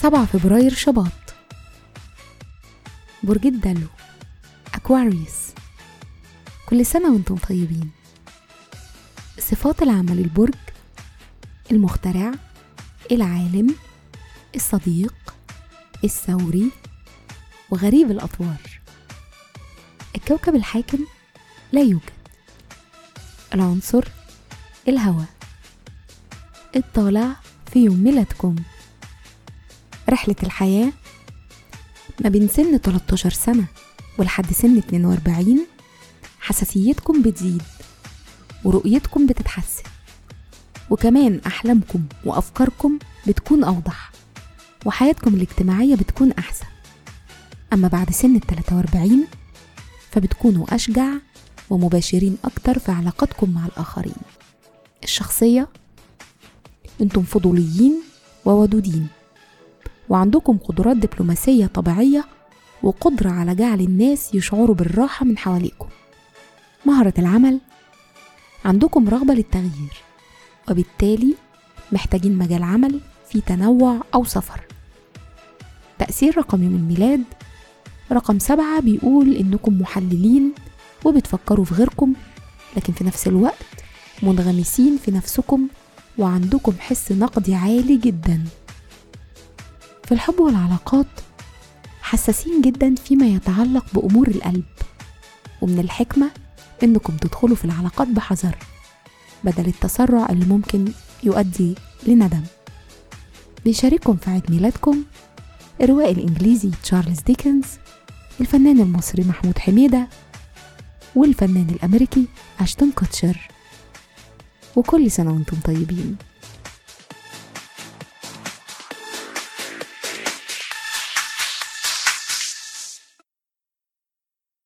سبعة فبراير شباط. برج الدلو أكواريوس كل سنة وأنتم طيبين. صفات العمل البرج المخترع العالم الصديق الثوري وغريب الأطوار. الكوكب الحاكم لا يوجد. العنصر الهواء. الطالع في يوم ميلادكم. رحلة الحياة ما بين سن 13 سنة ولحد سن 42 حساسيتكم بتزيد ورؤيتكم بتتحسن. وكمان أحلامكم وأفكاركم بتكون أوضح وحياتكم الاجتماعية بتكون أحسن. أما بعد سن ال 43 فبتكونوا أشجع ومباشرين أكتر في علاقاتكم مع الآخرين. الشخصية أنتم فضوليين وودودين وعندكم قدرات دبلوماسية طبيعية وقدرة على جعل الناس يشعروا بالراحة من حواليكم. مهرة العمل عندكم رغبة للتغيير وبالتالي محتاجين مجال عمل فيه تنوع أو سفر. تأثير رقم يوم الميلاد رقم سبعة بيقول إنكم محللين وبتفكروا في غيركم لكن في نفس الوقت منغمسين في نفسكم وعندكم حس نقدي عالي جدا. في الحب والعلاقات حساسين جدا فيما يتعلق بأمور القلب ومن الحكمة إنكم تدخلوا في العلاقات بحذر بدل التسرع اللي ممكن يؤدي لندم. بيشارككم في عيد ميلادكم الروائي الإنجليزي تشارلز ديكنز الفنان المصري محمود حميدة والفنان الأمريكي أشتون كوتشر. وكل سنة وأنتم طيبين.